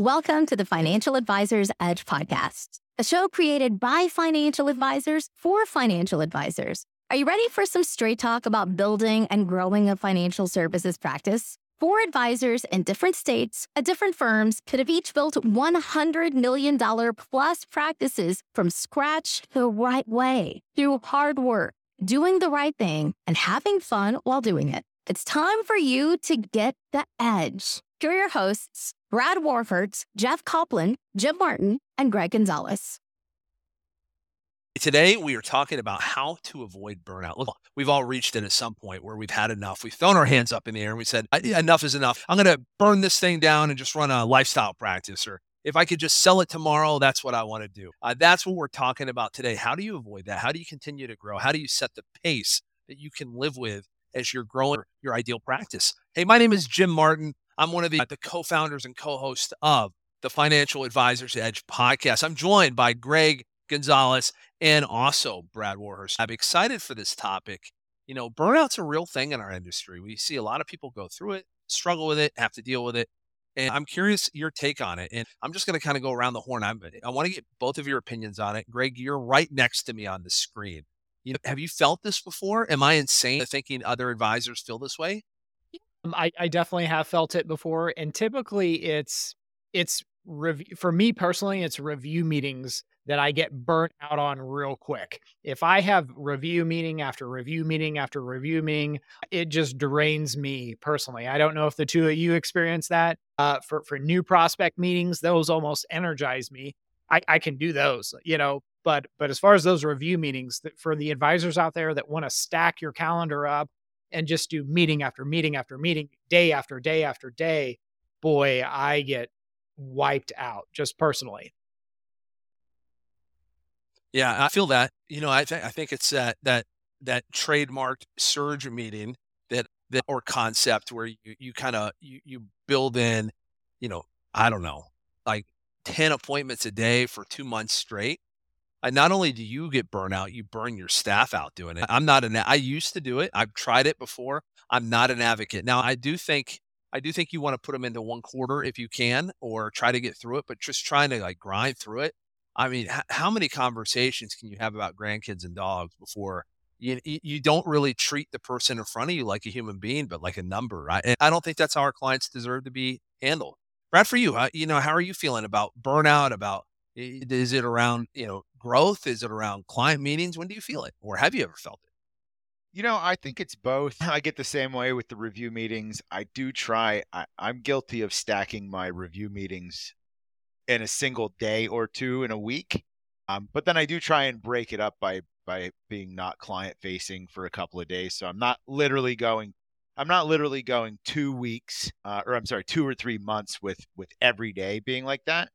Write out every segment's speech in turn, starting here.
Welcome to the Financial Advisors Edge podcast, a show created by financial advisors for financial advisors. Are you ready for some straight talk about building and growing a financial services practice? Four advisors in different states at different firms could have each built $100 million plus practices from scratch the right way through hard work, doing the right thing, and having fun while doing it. It's time for you to get the edge. Here are your hosts, Brad Warford, Jeff Copland, Jim Martin, and Greg Gonzalez. Today, we are talking about how to avoid burnout. Look, we've all reached it at some point where we've had enough. We've thrown our hands up in the air and we said, enough is enough. I'm going to burn this thing down and just run a lifestyle practice. Or if I could just sell it tomorrow, that's what I want to do. Uh, that's what we're talking about today. How do you avoid that? How do you continue to grow? How do you set the pace that you can live with as you're growing your ideal practice? Hey, my name is Jim Martin. I'm one of the, the co founders and co hosts of the Financial Advisors Edge podcast. I'm joined by Greg Gonzalez and also Brad Warhurst. I'm excited for this topic. You know, burnout's a real thing in our industry. We see a lot of people go through it, struggle with it, have to deal with it. And I'm curious your take on it. And I'm just going to kind of go around the horn. I'm, I want to get both of your opinions on it. Greg, you're right next to me on the screen. You know, have you felt this before? Am I insane thinking other advisors feel this way? Um, I, I definitely have felt it before, and typically it's it's review for me personally. It's review meetings that I get burnt out on real quick. If I have review meeting after review meeting after review meeting, it just drains me personally. I don't know if the two of you experience that. Uh, for for new prospect meetings, those almost energize me. I, I can do those, you know. But but as far as those review meetings, for the advisors out there that want to stack your calendar up and just do meeting after meeting after meeting, day after day after day, boy, I get wiped out just personally. Yeah, I feel that. You know, I think I think it's that that that trademarked surge meeting that that or concept where you you kind of you you build in, you know, I don't know, like 10 appointments a day for 2 months straight I, not only do you get burnout, you burn your staff out doing it. I'm not an. I used to do it. I've tried it before. I'm not an advocate. Now, I do think I do think you want to put them into one quarter if you can, or try to get through it. But just trying to like grind through it. I mean, h- how many conversations can you have about grandkids and dogs before you you don't really treat the person in front of you like a human being, but like a number? And I don't think that's how our clients deserve to be handled. Brad, for you, you know, how are you feeling about burnout? About is it around you know growth? Is it around client meetings? When do you feel it, or have you ever felt it? You know, I think it's both. I get the same way with the review meetings. I do try. I, I'm guilty of stacking my review meetings in a single day or two in a week. Um, but then I do try and break it up by by being not client facing for a couple of days. So I'm not literally going. I'm not literally going two weeks, uh, or I'm sorry, two or three months with with every day being like that.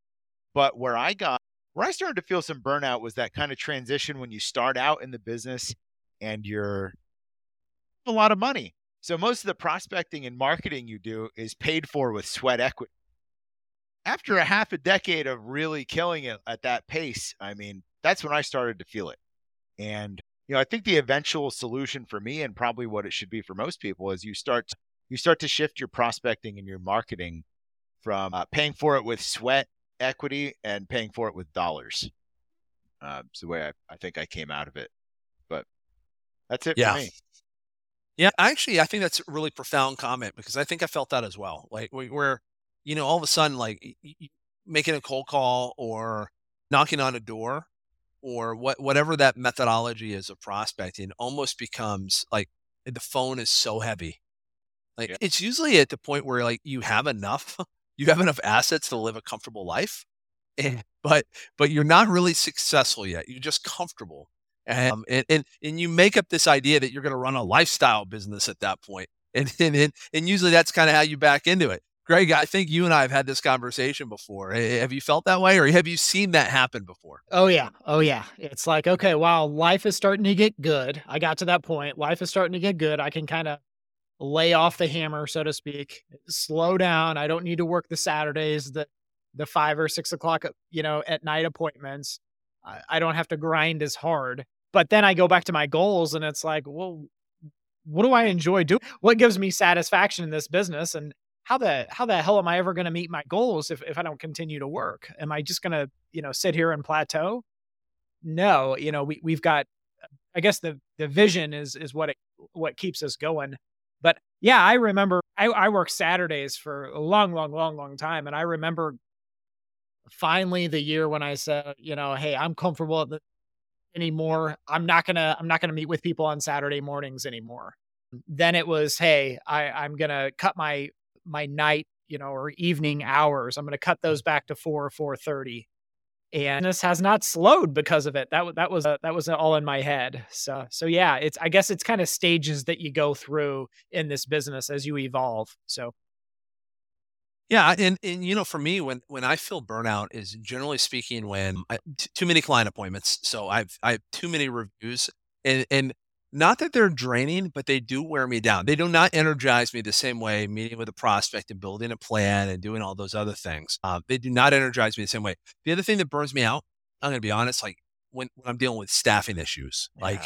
But where I got where I started to feel some burnout was that kind of transition when you start out in the business and you're a lot of money. So most of the prospecting and marketing you do is paid for with sweat equity. After a half a decade of really killing it at that pace, I mean, that's when I started to feel it. And you know, I think the eventual solution for me and probably what it should be for most people is you start you start to shift your prospecting and your marketing from uh, paying for it with sweat equity and paying for it with dollars. Uh, it's the way I, I think I came out of it. But that's it yeah. for me. Yeah, actually, I think that's a really profound comment because I think I felt that as well. Like where, you know, all of a sudden, like making a cold call or knocking on a door or what whatever that methodology is of prospecting almost becomes like the phone is so heavy. Like yeah. it's usually at the point where like you have enough you have enough assets to live a comfortable life, and, but but you're not really successful yet. You're just comfortable, um, and and and you make up this idea that you're going to run a lifestyle business at that point, and and and, and usually that's kind of how you back into it. Greg, I think you and I have had this conversation before. Have you felt that way or have you seen that happen before? Oh, yeah. Oh, yeah. It's like, okay, while life is starting to get good, I got to that point. Life is starting to get good. I can kind of lay off the hammer, so to speak, slow down. I don't need to work the Saturdays, the the five or six o'clock, uh, you know, at night appointments. I, I don't have to grind as hard. But then I go back to my goals, and it's like, well, what do I enjoy doing? What gives me satisfaction in this business? And how the how the hell am I ever going to meet my goals if if I don't continue to work? Am I just going to you know sit here and plateau? No, you know we we've got. I guess the the vision is is what it what keeps us going. Yeah, I remember I, I worked Saturdays for a long, long, long, long time, and I remember finally the year when I said, you know, hey, I'm comfortable anymore. I'm not gonna I'm not gonna meet with people on Saturday mornings anymore. Then it was, hey, I, I'm gonna cut my my night, you know, or evening hours. I'm gonna cut those back to four or four thirty. And this has not slowed because of it. That that was uh, that was all in my head. So so yeah, it's I guess it's kind of stages that you go through in this business as you evolve. So yeah, and and you know, for me, when when I feel burnout is generally speaking when I, t- too many client appointments. So I've I have too many reviews, and and not that they're draining, but they do wear me down. They do not energize me the same way meeting with a prospect and building a plan and doing all those other things. Um, they do not energize me the same way. The other thing that burns me out, I'm going to be honest, like when, when I'm dealing with staffing issues, like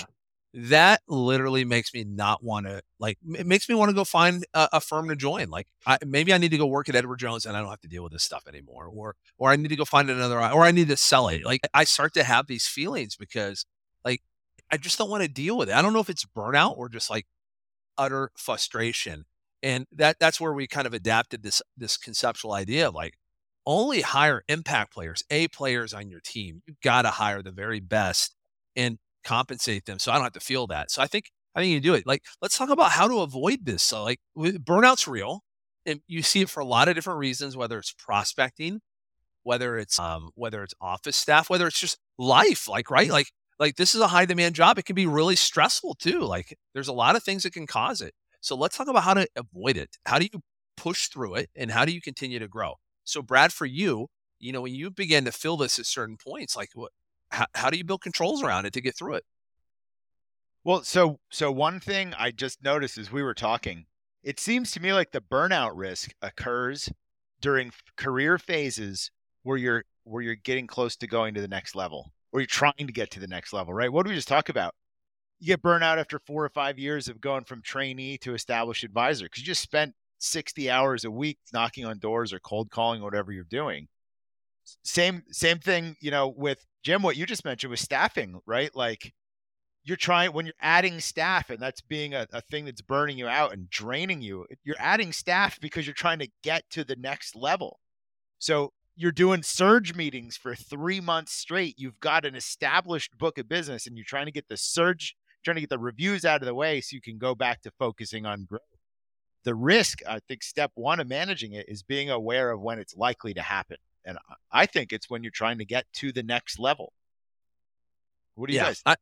that literally makes me not want to like it makes me want to go find a, a firm to join like I, maybe i need to go work at edward jones and i don't have to deal with this stuff anymore or or i need to go find another or i need to sell it like i start to have these feelings because i just don't want to deal with it i don't know if it's burnout or just like utter frustration and that that's where we kind of adapted this this conceptual idea of like only hire impact players a players on your team you've got to hire the very best and compensate them so I don't have to feel that. So I think I think you do it. Like let's talk about how to avoid this. So like burnout's real and you see it for a lot of different reasons whether it's prospecting, whether it's um whether it's office staff, whether it's just life like right? Like like this is a high demand job. It can be really stressful too. Like there's a lot of things that can cause it. So let's talk about how to avoid it. How do you push through it and how do you continue to grow? So Brad for you, you know, when you begin to feel this at certain points, like what how, how do you build controls around it to get through it? Well, so so one thing I just noticed as we were talking, it seems to me like the burnout risk occurs during career phases where you're where you're getting close to going to the next level or you're trying to get to the next level, right? What do we just talk about? You get burnout after four or five years of going from trainee to established advisor because you just spent 60 hours a week knocking on doors or cold calling, or whatever you're doing. Same same thing, you know, with Jim, what you just mentioned with staffing, right? Like you're trying when you're adding staff and that's being a, a thing that's burning you out and draining you, you're adding staff because you're trying to get to the next level. So you're doing surge meetings for three months straight. You've got an established book of business and you're trying to get the surge, trying to get the reviews out of the way so you can go back to focusing on growth. The risk, I think, step one of managing it is being aware of when it's likely to happen. And I think it's when you're trying to get to the next level. What do you yeah, guys? I,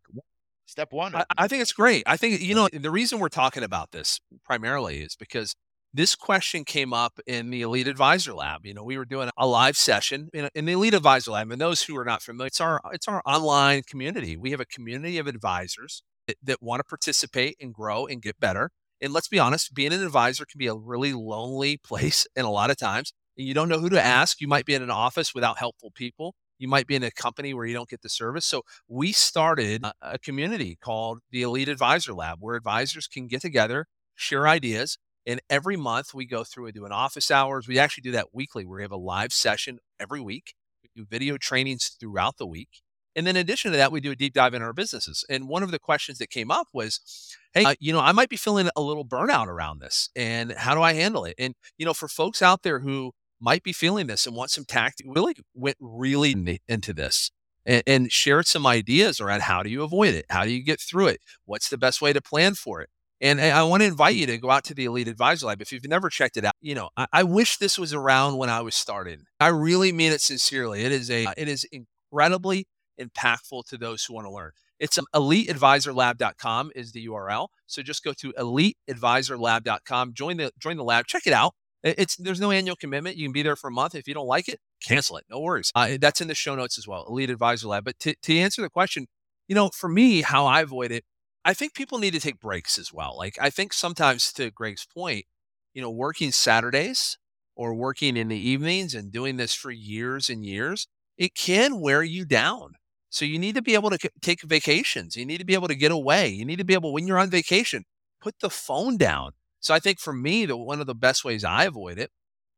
Step one. I, I think it's great. I think, you know, the reason we're talking about this primarily is because this question came up in the Elite Advisor Lab. You know, we were doing a live session in, in, the Elite Advisor Lab. And those who are not familiar, it's our it's our online community. We have a community of advisors that, that want to participate and grow and get better. And let's be honest, being an advisor can be a really lonely place. And a lot of times, you don't know who to ask. You might be in an office without helpful people. You might be in a company where you don't get the service. So we started a, a community called the Elite Advisor Lab, where advisors can get together, share ideas, and every month we go through and do an office hours. We actually do that weekly. Where we have a live session every week. We do video trainings throughout the week. And then in addition to that, we do a deep dive in our businesses. And one of the questions that came up was, hey, uh, you know, I might be feeling a little burnout around this. And how do I handle it? And, you know, for folks out there who might be feeling this and want some tactic, really went really into this and, and shared some ideas around how do you avoid it? How do you get through it? What's the best way to plan for it? And I want to invite you to go out to the Elite Advisor Lab. If you've never checked it out, you know, I, I, wish this was around when I was started. I really mean it sincerely. It is a, it is incredibly impactful to those who want to learn. It's um, eliteadvisorlab.com is the URL. So just go to eliteadvisorlab.com, join the, join the lab, check it out. It's there's no annual commitment. You can be there for a month. If you don't like it, cancel it. No worries. Uh, that's in the show notes as well. Elite Advisor Lab. But to, to answer the question, you know, for me, how I avoid it, I think people need to take breaks as well. Like I think sometimes, to Greg's point, you know, working Saturdays or working in the evenings and doing this for years and years, it can wear you down. So you need to be able to take vacations. You need to be able to get away. You need to be able, when you're on vacation, put the phone down So I think for me, the one of the best ways I avoid it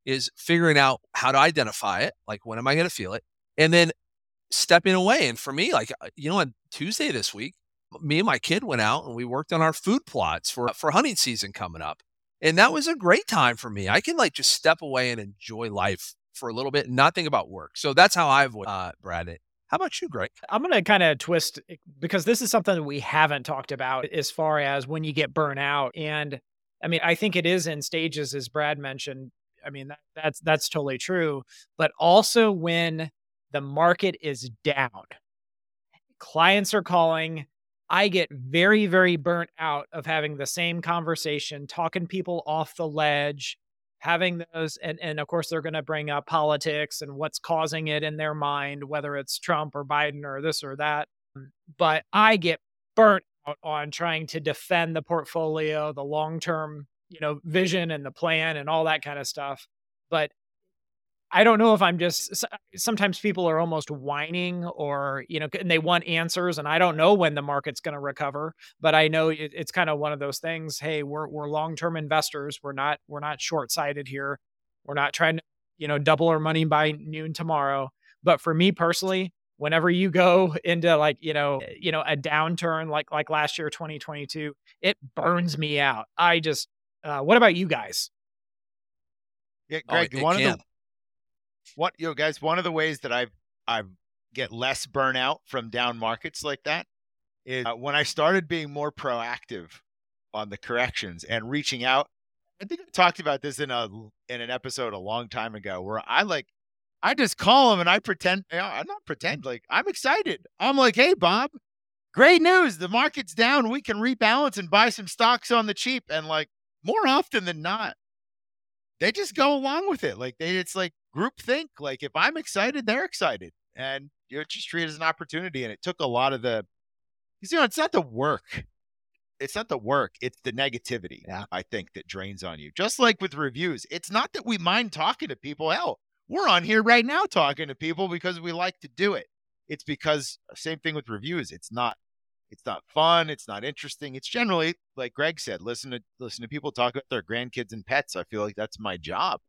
is figuring out how to identify it. Like when am I going to feel it? And then stepping away. And for me, like, uh, you know, on Tuesday this week, me and my kid went out and we worked on our food plots for, for hunting season coming up. And that was a great time for me. I can like just step away and enjoy life for a little bit and not think about work. So that's how I avoid uh, Brad. it. How about you, Greg? I'm going to kind of twist because this is something that we haven't talked about as far as when you get burnt out. And I mean, I think it is in stages, as Brad mentioned. I mean, that, that's that's totally true. But also when the market is down, clients are calling. I get very, very burnt out of having the same conversation, talking people off the ledge, having those and and of course they're going to bring up politics and what's causing it in their mind whether it's Trump or Biden or this or that mm, but I get burnt out on trying to defend the portfolio the long-term you know vision and the plan and all that kind of stuff but I don't know if I'm just sometimes people are almost whining or you know and they want answers and I don't know when the market's going to recover but I know it, it's kind of one of those things hey we're we're long-term investors we're not we're not short-sighted here we're not trying to you know double our money by noon tomorrow. But for me personally whenever you go into like you know you know a downturn like like last year 2022 it burns me out. I just uh, what about you guys? Yeah, Greg, oh, one can. of the what you know, guys, one of the ways that I've I get less burnout from down markets like that is uh, when I started being more proactive on the corrections and reaching out. I think I talked about this in a in an episode a long time ago where I like I just call them and I pretend you know, I'm not pretend like I'm excited. I'm like, hey Bob, great news. The market's down. We can rebalance and buy some stocks on the cheap. And like more often than not, they just go along with it. Like they it's like group think. Like if I'm excited, they're excited. And you know, just treat it as an opportunity. And it took a lot of the you know, it's not the work. It's not the work, it's the negativity, yeah. I think, that drains on you. Just like with reviews. It's not that we mind talking to people. Hell, we're on here right now talking to people because we like to do it. It's because uh, same thing with reviews. It's not it's not fun it's not interesting it's generally like greg said listen to listen to people talk about their grandkids and pets i feel like that's my job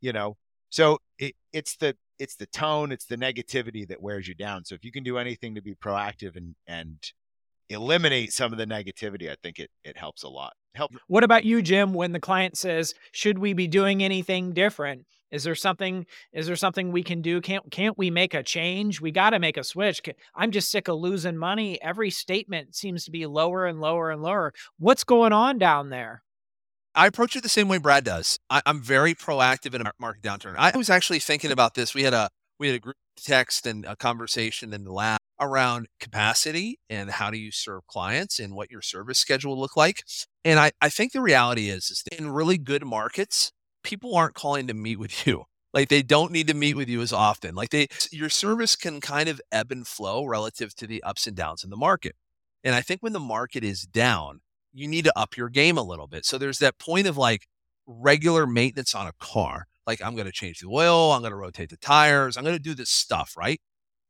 you know so it, it's the it's the tone it's the negativity that wears you down. So if you can do anything to be proactive and and eliminate some of the negativity i think it it helps a lot. Help what about you jim when the client says should we be doing anything different? Is there something is there something we can do? Can't can't we make a change? We got to make a switch. I'm just sick of losing money. Every statement seems to be lower and lower and lower. What's going on down there I approach it the same way Brad does. I, am very proactive in a market downturn. I was actually thinking about this. We had a we had a group text and a conversation in the lab around capacity and how do you serve clients and what your service schedule will look like. And I, I think the reality is, is in really good markets, people aren't calling to meet with you. Like they don't need to meet with you as often. Like they your service can kind of ebb and flow relative to the ups and downs in the market. And I think when the market is down, you need to up your game a little bit. So there's that point of like regular maintenance on a car. Like I'm going to change the oil, I'm going to rotate the tires, I'm going to do this stuff, right?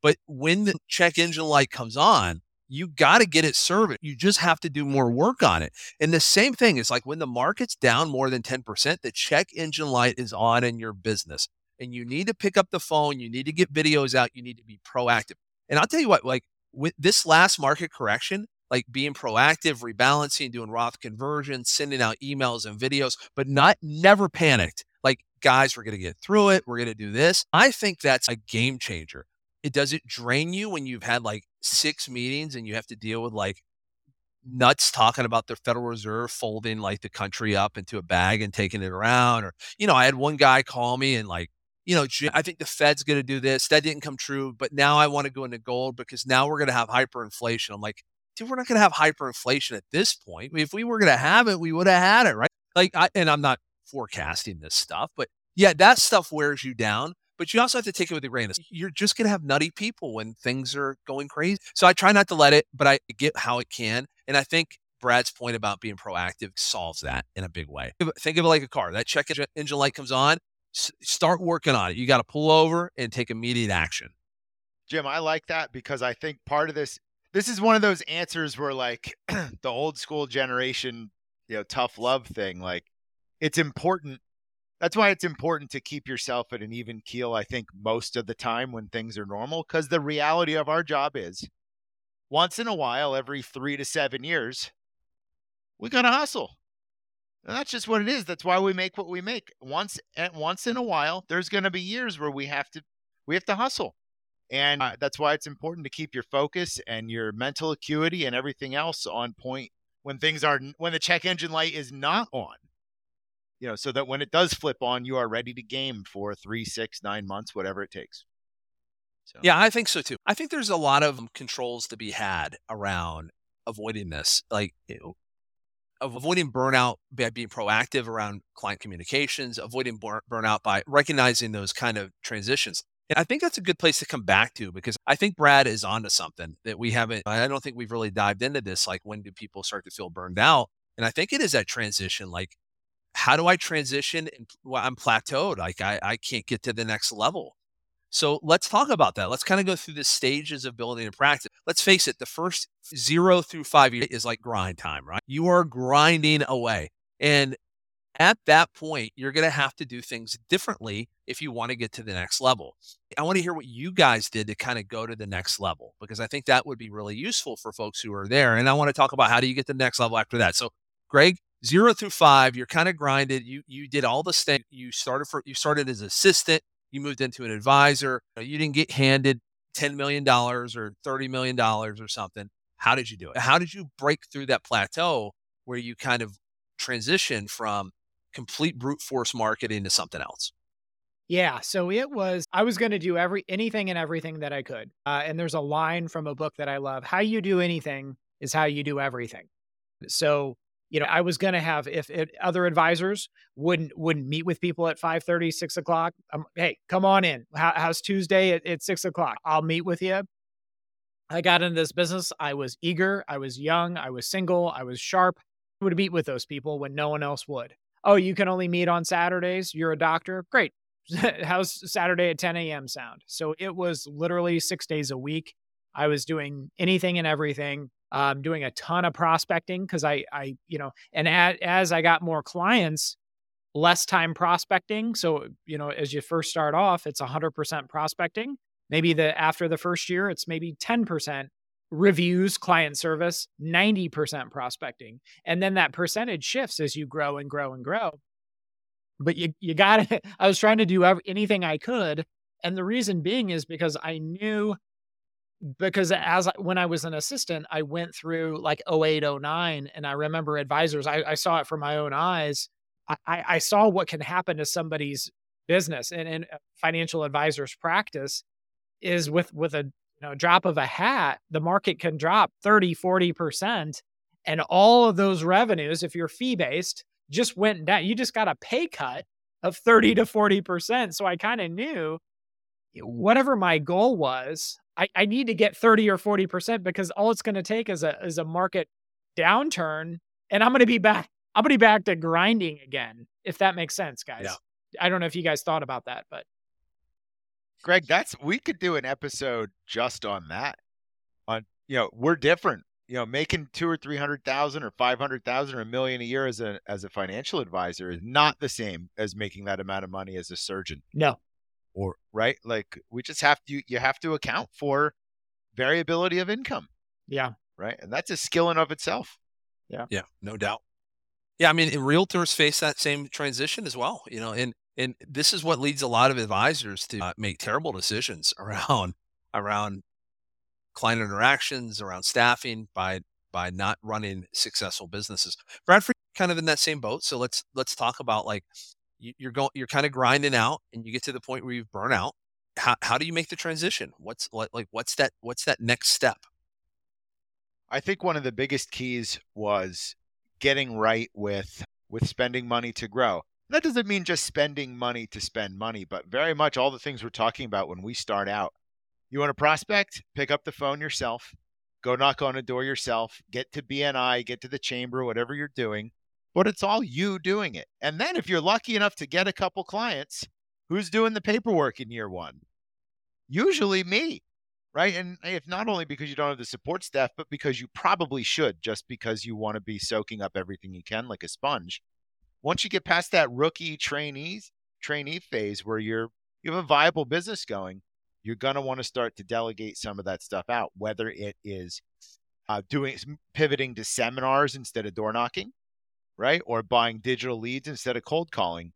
But when the check engine light comes on, you got to get it serviced. You just have to do more work on it. And the same thing is like when the market's down more than 10%, the check engine light is on in your business. And you need to pick up the phone, you need to get videos out, you need to be proactive. And I'll tell you what, like with this last market correction, like being proactive, rebalancing, doing Roth conversions, sending out emails and videos, but not never panicked. Like, guys, we're going to get through it. We're going to do this. I think that's a game changer. It does it drain you when you've had like six meetings and you have to deal with like nuts talking about the Federal Reserve folding like the country up into a bag and taking it around. Or, you know, I had one guy call me and like, you know, I think the Fed's going to do this. That didn't come true, but now I want to go into gold because now we're going to have hyperinflation. I'm like, dude, we're not going to have hyperinflation at this point. If we were going to have it, we would have had it, right? Like, I, and I'm not forecasting this stuff, but yeah, that stuff wears you down. But you also have to take it with a grain of You're just going to have nutty people when things are going crazy. So I try not to let it, but I get how it can. And I think Brad's point about being proactive solves that in a big way. Think of it like a car. That check engine light comes on, start working on it. You got to pull over and take immediate action. Jim, I like that because I think part of this this is one of those answers where like the old school generation you know tough love thing. Like it's important. That's why it's important to keep yourself at an even keel. I think most of the time when things are normal, because the reality of our job is once in a while, every three to seven years, we gotta hustle. And that's just what it is. That's why we make what we make. Once and once in a while, there's to be years where we have to we have to hustle. And uh, that's why it's important to keep your focus and your mental acuity and everything else on point when things are when the check engine light is not on. You know, so that when it does flip on, you are ready to game for three, six, nine months, whatever it takes. So. Yeah, I think so too. I think there's a lot of controls to be had around avoiding this. Like you know, avoiding burnout by being proactive around client communications, avoiding bur- burnout by recognizing those kind of transitions. And I think that's a good place to come back to because I think Brad is onto something that we haven't, I don't think we've really dived into this. Like, when do people start to feel burned out? And I think it is that transition. Like, how do I transition? And well, I'm plateaued. Like, I, I can't get to the next level. So let's talk about that. Let's kind of go through the stages of building a practice. Let's face it, the first zero through five years is like grind time, right? You are grinding away. And at that point, you're going to have to do things differently if you want to get to the next level. I want to hear what you guys did to kind of go to the next level because I think that would be really useful for folks who are there. And I want to talk about how do you get to the next level after that. So, Greg, zero through five, you're kind of grinded. You you did all the stuff. You started for you started as assistant you moved into an advisor, uh, you didn't get handed $10 million or $30 million or something. How did you do it? How did you break through that plateau where you kind of transition from complete brute force marketing to something else? Yeah, so it was I was going to do every anything and everything that I could. Uh, and there's a line from a book that I love: "How you do anything is how you do everything." So you know i was going to have if, if, other advisors wouldn't wouldn't meet with people at 5 30 6 o'clock hey come on in. How, how's tuesday at, at 6 o'clock? I'll meet with you i got into this business. I was eager. I was young. I was single. I was sharp. I would meet with those people when no one else would oh you can only meet on saturdays? You're a doctor? Great. How's saturday at 10 a.m sound? So it was literally six days a week. I was doing anything and everything um, doing a ton of prospecting because I, I, you know, and as, as I got more clients, less time prospecting. So, you know, as you first start off, it's 100% prospecting. Maybe the after the first year, it's maybe 10% reviews, client service, 90% prospecting. And then that percentage shifts as you grow and grow and grow. But you you got it. I was trying to do anything I could and the reason being is because I knew because as when I was an assistant, I went through like 08, 09, and I remember advisors, I, I saw it from my own eyes. I, I saw what can happen to somebody's business and, and uh, financial advisors practice is with with a you know drop of a hat, the market can drop 30, 40%. And all of those revenues, if you're fee based, just went down. You just got a pay cut of 30 to 40%. So I kind of knew whatever my goal was, I, I need to get 30 or 40% because all it's going to take is a is a market downturn and I'm going to be back I'm going to be back to grinding again if that makes sense guys. Yeah. I don't know if you guys thought about that but Greg, that's we could do an episode just on that. On you know, we're different. You know, making two or three hundred thousand or five hundred thousand or a million a year as a as a financial advisor is not the same as making that amount of money as a surgeon. No, or right like we just have to you have to account for variability of income yeah right and that's a skill in of itself yeah yeah no doubt yeah i mean realtors face that same transition as well you know and and this is what leads a lot of advisors to uh, make terrible decisions around around client interactions around staffing by by not running successful businesses. Bradford kind of in that same boat so let's let's talk about like you, are going you're kind of grinding out and you get to the point where you've out. How, how do you make the transition? What's like what's that what's that next step? I think one of the biggest keys was getting right with with spending money to grow that doesn't mean just spending money to spend money but very much all the things we're talking about when we start out you want to prospect pick up the phone yourself go knock on a door yourself get to bni get to the chamber whatever you're doing but it's all you doing it. And then if you're lucky enough to get a couple clients, who's doing the paperwork in year one? Usually me, right? And if not only because you don't have the support staff, but because you probably should, just because you want to be soaking up everything you can like a sponge. Once you get past that rookie trainees trainee phase where you're you have a viable business going, you're gonna want to start to delegate some of that stuff out, whether it is uh, doing pivoting to seminars instead of door knocking, right, or buying digital leads instead of cold calling.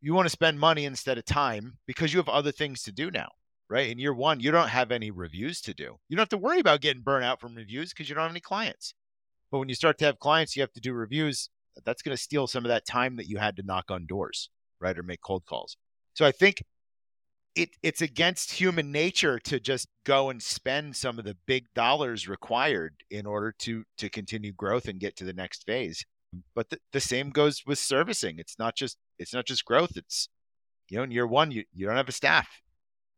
You want to spend money instead of time because you have other things to do now right? In year one, you don't have any reviews to do. You don't have to worry about getting burnt out from reviews because you don't have any clients. But when you start to have clients, you have to do reviews. That's going to steal some of that time that you had to knock on doors, right? Or make cold calls. So I think it, it's against human nature to just go and spend some of the big dollars required in order to to continue growth and get to the next phase. But the, the same goes with servicing. It's not just it's not just growth. It's you know, in year one, you, you don't have a staff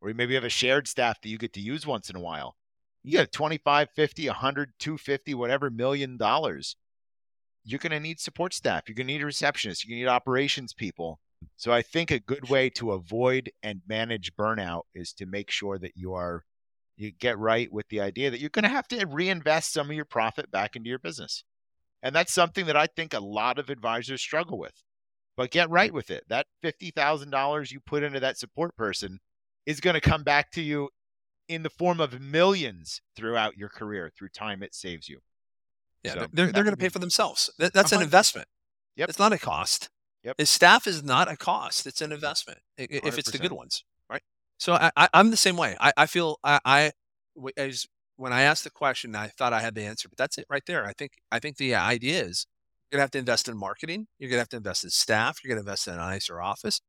or maybe you have a shared staff that you get to use once in a while. You get 25, 50, 100, 250, whatever million dollars. You're going to need support staff. You're going to need a receptionist. You're going to need operations people. So I think a good way to avoid and manage burnout is to make sure that you are you get right with the idea that you're going to have to reinvest some of your profit back into your business. And that's something that I think a lot of advisors struggle with. But get right with it. That $50,000 you put into that support person is going to come back to you in the form of millions throughout your career through time it saves you. Yeah, so they're, they're going to pay for themselves. That, that's an investment. Yep. It's not a cost. Yep. His staff is not a cost. It's an investment if it's the good ones, right? So I, I, am the same way. I, I feel I, I as when I asked the question, I thought I had the answer, but that's it right there. I think I think the idea is you're gonna have to invest in marketing. You're gonna have to invest in staff. You're gonna invest in a nicer office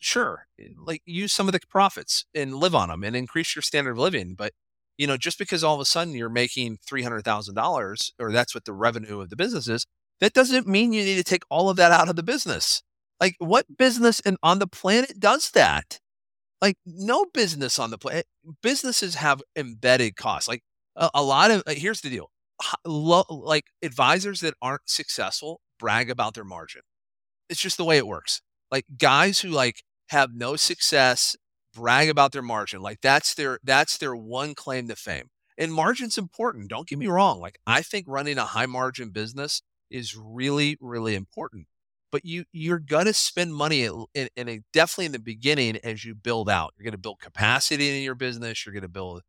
sure, eh, like use some of the profits and live on them and increase your standard of living. But you know, just because all of a sudden you're making three hundred thousand dollars, or that's what the revenue of the business is, that doesn't mean you need to take all of that out of the business. Like, what business in, on the planet does that? Like, no business on the planet. Businesses have embedded costs. Like, a, a lot of here's the deal: Lo, like advisors that aren't successful brag about their margin. It's just the way it works. Like guys who like have no success brag about their margin like that's their that's their one claim to fame and margin's important don't get me wrong like i think running a high margin business is really really important but you you're to spend money in, in, a, definitely in the beginning as you build out you're going to build capacity in your business you're going to build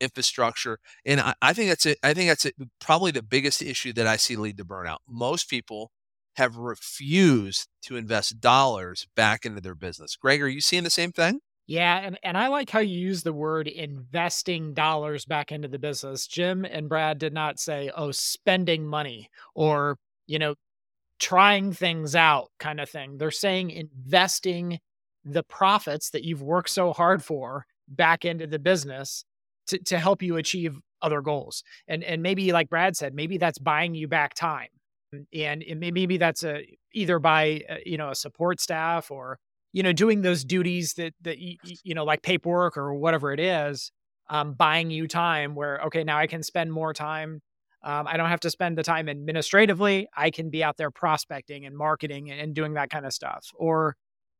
infrastructure and I, I think that's i think that's it, probably the biggest issue that i see lead to burnout most people have refused to invest dollars back into their business. Greg, are you seeing the same thing? Yeah, and, and I like how you use the word investing dollars back into the business. Jim and Brad did not say, oh, spending money or, you know, trying things out kind of thing. They're saying investing the profits that you've worked so hard for back into the business to, to help you achieve other goals. And and maybe like Brad said, maybe that's buying you back time and maybe that's a either by uh, you know a support staff or you know doing those duties that that you, know like paperwork or whatever it is um, buying you time where okay now i can spend more time um, i don't have to spend the time administratively i can be out there prospecting and marketing and, doing that kind of stuff. Or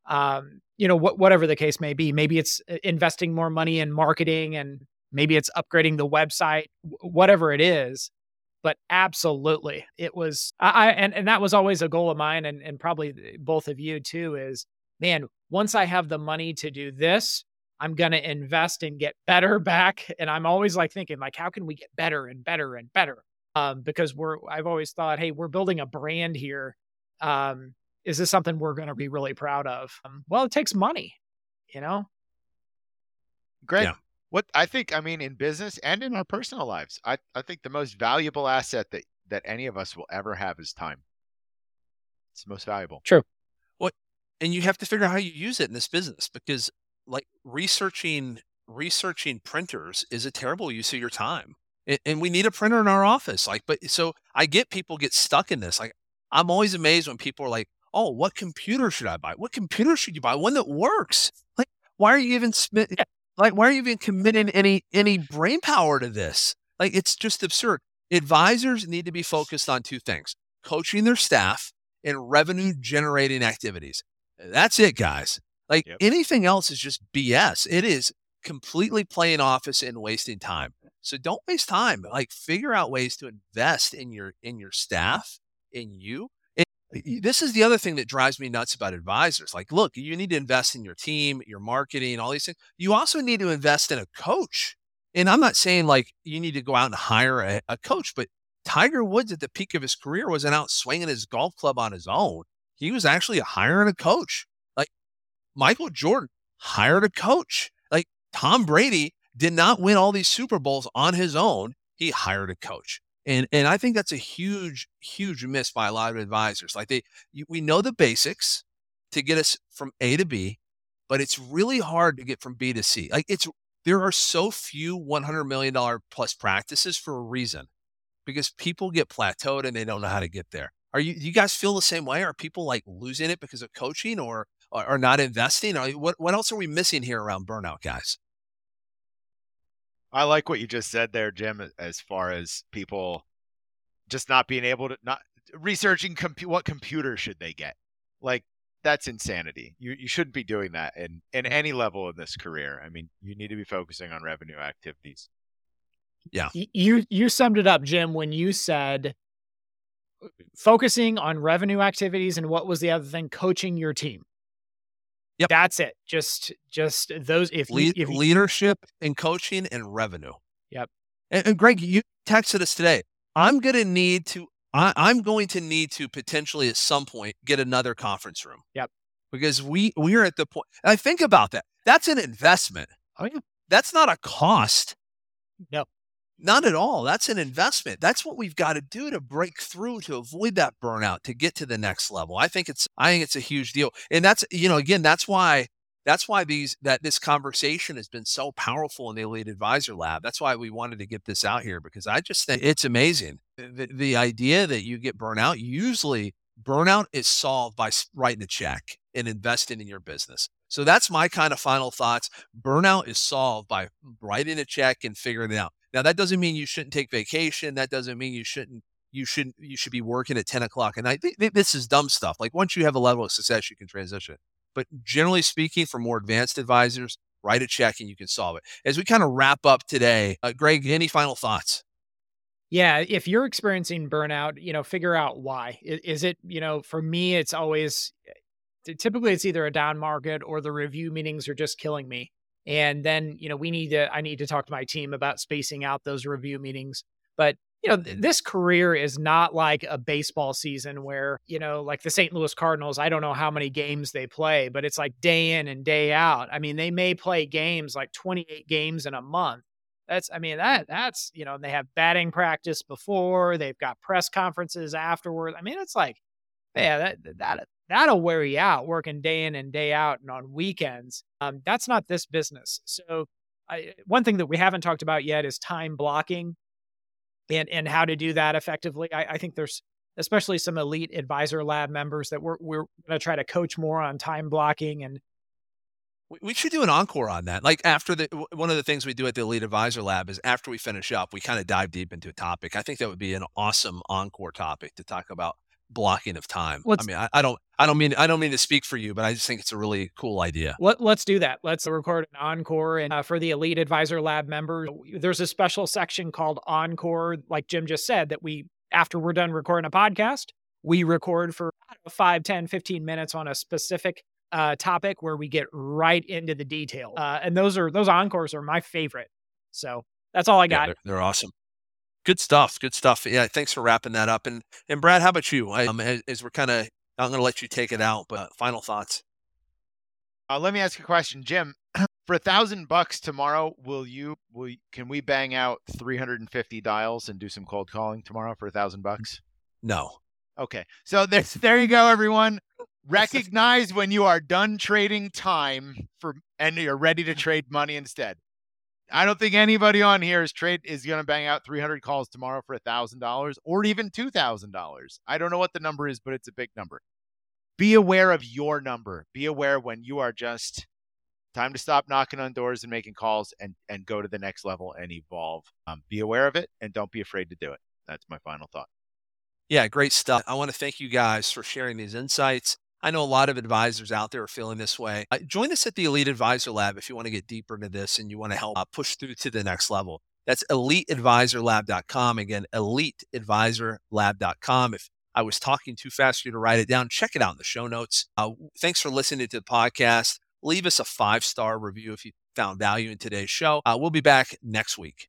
um, you know wh- whatever the case may be maybe it's uh, investing more money in marketing and maybe it's upgrading the website whatever it is but absolutely it was i and, and that was always a goal of mine and, and probably both of you too is man once i have the money to do this i'm going to invest and get better back and i'm always like thinking like how can we get better and better and better um, because we're i've always thought hey we're building a brand here um, is this something we're going to be really proud of um, well it takes money you know Greg, yeah. What I think, I mean, in business and in our personal lives, I, I think the most valuable asset that, that any of us will ever have is time. It's the most valuable. True. And you have to figure out how you use it in this business because, like, researching researching printers is a terrible use of your time. And, and we need a printer in our office. Like, but so I get people get stuck in this. Like, I'm always amazed when people are like, "Oh, what computer should I buy? What computer should you buy? One that works." Like, why are you even spending? Like, why are you even committing any any brain power to this? Like, it's just absurd. Advisors need to be focused on two things: coaching their staff and revenue generating activities. That's it, guys. Like yep. anything else is just BS. It is completely playing office and wasting time. So don't waste time. Like figure out ways to invest in your in your staff, in you. this is the other thing that drives me nuts about advisors. Like, look, you need to invest in your team, your marketing, all these things. You also need to invest in a coach. And I'm not saying like you need to go out and hire a, a coach, but Tiger Woods at the peak of his career wasn't out swinging his golf club on his own. He was actually hiring a coach. Like Michael Jordan hired a coach. Like Tom Brady did not win all these Super Bowls on his own. He hired a coach. And, and I think that's a huge, huge miss by a lot of advisors. Like they, we know the basics to get us from A to B, but it's really hard to get from B to C. Like it's, there are so few $100 million plus practices for a reason because people get plateaued and they don't know how to get there. Are you, do you guys feel the same way? Are people like losing it because of coaching or, are not investing? Or what, what else are we missing here around burnout, guys? I like what you just said there, Jim, as far as people just not being able to not researching compu- what computer should they get. Like that's insanity. You you shouldn't be doing that in in any level in this career. I mean, you need to be focusing on revenue activities. Yeah. You you summed it up, Jim, when you said focusing on revenue activities and what was the other thing? Coaching your team. Yep. That's it. Just just those if, Le- if leadership and coaching and revenue. Yep. And, and Greg, you texted us today. I'm going to need to I, I'm going to need to potentially at some point get another conference room. Yep. Because we we're at the point. I think about that. That's an investment. Oh yeah. That's not a cost. No. Not at all. That's an investment. That's what we've got to do to break through to avoid that burnout to get to the next level. I think it's I think it's a huge deal. And that's you know again that's why that's why these that this conversation has been so powerful in the elite advisor lab. That's why we wanted to get this out here because I just think it's amazing. The, the idea that you get burnout, usually burnout is solved by writing a check and investing in your business. So that's my kind of final thoughts. Burnout is solved by writing a check and figuring it out. Now that doesn't mean you shouldn't take vacation. That doesn't mean you shouldn't you shouldn't you should be working at 10 o'clock I think this is dumb stuff. Like once you have a level of success, you can transition. But generally speaking, for more advanced advisors, write a check and you can solve it. As we kind of wrap up today, uh, Greg, any final thoughts? Yeah, if you're experiencing burnout, you know, figure out why. Is, is it, you know, for me, it's always typically it's either a down market or the review meetings are just killing me. And then, you know, we need to, I need to talk to my team about spacing out those review meetings. But, you know, mm-hmm. this career is not like a baseball season where, you know, like the St. Louis Cardinals, I don't know how many games they play, but it's like day in and day out. I mean, they may play games like 28 games in a month. That's, I mean, that, that's, you know, they have batting practice before, they've got press conferences afterward. I mean, it's like, yeah, that, that, that'll wear you out working day in and day out and on weekends. Um, that's not this business. So, I, one thing that we haven't talked about yet is time blocking and, and how to do that effectively. I, I think there's especially some elite advisor lab members that we're, we're going to try to coach more on time blocking and we should do an encore on that. Like after the one of the things we do at the Elite Advisor Lab is after we finish up, we kind of dive deep into a topic. I think that would be an awesome encore topic to talk about blocking of time. Let's, I mean, I, I, don't, I don't mean, I don't mean to speak for you, but I just think it's a really cool idea. Let, us do that. Let's record an encore, and uh, for the Elite Advisor Lab members, there's a special section called Encore, like Jim just said, that we after we're done recording a podcast, we record for know, 5, 10, 15 minutes on a specific uh, topic where we get right into the detail. Uh, and those are those encores are my favorite. So that's all I got. Yeah, they're, they're awesome. Good stuff. Good stuff. Yeah, thanks for wrapping that up. And and Brad, how about you? Um, as, as we're kind of, I'm going to let you take it out, but final thoughts. Uh, let me ask you a question, Jim. For a thousand bucks tomorrow, will you will can we bang out 350 dials and do some cold calling tomorrow for a thousand bucks? No. Okay, so there's there you go, everyone. Recognize when you are done trading time for and you're ready to trade money instead. I don't think anybody on here is trade is going to bang out 300 calls tomorrow for a thousand dollars or even two thousand dollars. I don't know what the number is, but it's a big number. Be aware of your number. Be aware when you are just time to stop knocking on doors and making calls and and go to the next level and evolve. Um, be aware of it and don't be afraid to do it. That's my final thought. Yeah, great stuff. I want to thank you guys for sharing these insights. I know a lot of advisors out there are feeling this way. Uh, join us at the Elite Advisor Lab if you want to get deeper into this and you want to help uh, push through to the next level. That's eliteadvisorlab.com. Again, eliteadvisorlab.com. If I was talking too fast for you to write it down, check it out in the show notes. Uh, thanks for listening to the podcast. Leave us a five star review if you found value in today's show. Uh, we'll be back next week.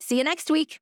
See you next week.